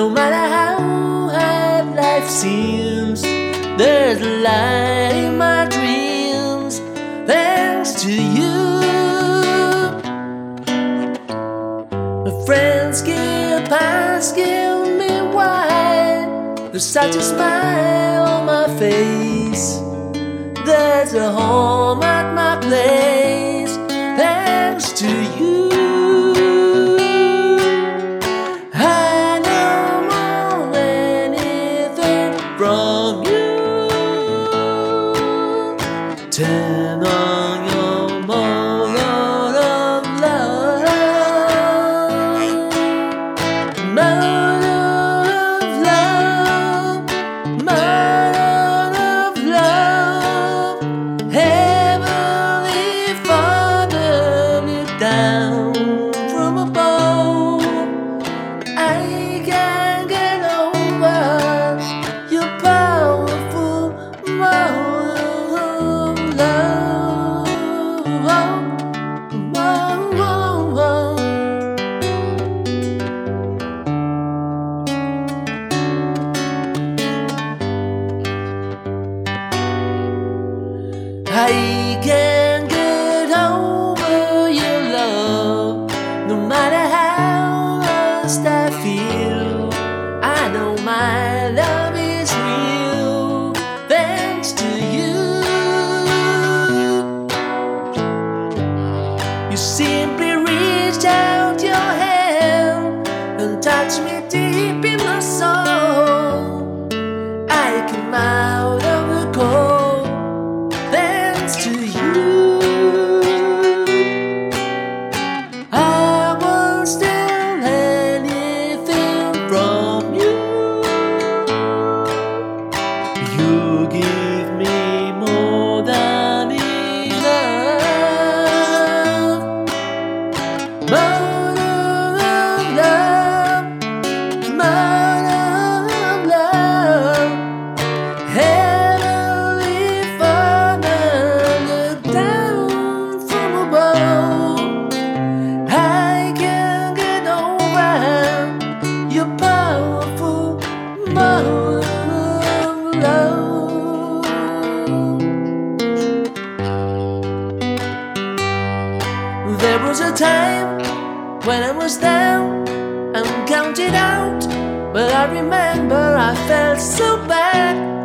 no matter how hard life seems. There's light in my dreams, thanks to you. My friends give past, give me wine. There's such a smile on my face. There's a home at my place, Turn your of love. My love is real, thanks to you. You simply reached out was a time when I was down and counted out, but I remember I felt so bad.